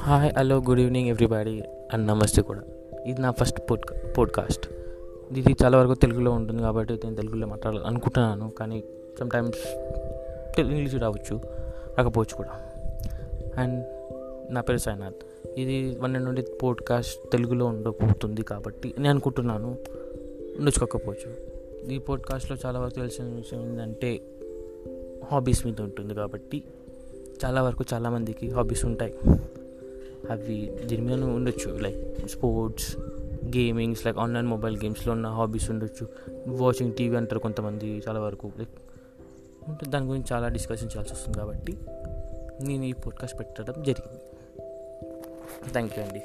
Hi hello good evening everybody and నమస్తే కూడా ఇది నా ఫస్ట్ పోడ్ పోడ్కాస్ట్ ఇది చాలా వరకు తెలుగులో ఉంటుంది కాబట్టి నేను తెలుగులో మాట్లాడాలి అనుకుంటున్నాను కానీ సమ్టైమ్స్ ఇంగ్లీష్ రావచ్చు రాకపోవచ్చు కూడా. అండ్ నా పేరు సాయినాథ్. ఇది వన్ నుండి పోడ్కాస్ట్ తెలుగులో ఉండబోతుంది కాబట్టి నేను అనుకుంటున్నాను ఉండొచ్చుకోకపోవచ్చు ఈ పోడ్కాస్ట్లో చాలా వరకు తెలిసిన విషయం ఏంటంటే హాబీస్ మీద ఉంటుంది కాబట్టి చాలా వరకు చాలామందికి హాబీస్ ఉంటాయి. అవి దీని మీద ఉండొచ్చు. Like sports gamings like online mobile గేమ్స్లో ఉన్న హాబీస్ ఉండొచ్చు. వాచింగ్ టీవీ అంటారు కొంతమంది చాలా వరకు. లైక్ దాని గురించి చాలా డిస్కషన్ చేయాల్సి వస్తుంది కాబట్టి నేను ఈ పోడ్కాస్ట్ పెట్టడం జరిగింది. థ్యాంక్ యూ అండి.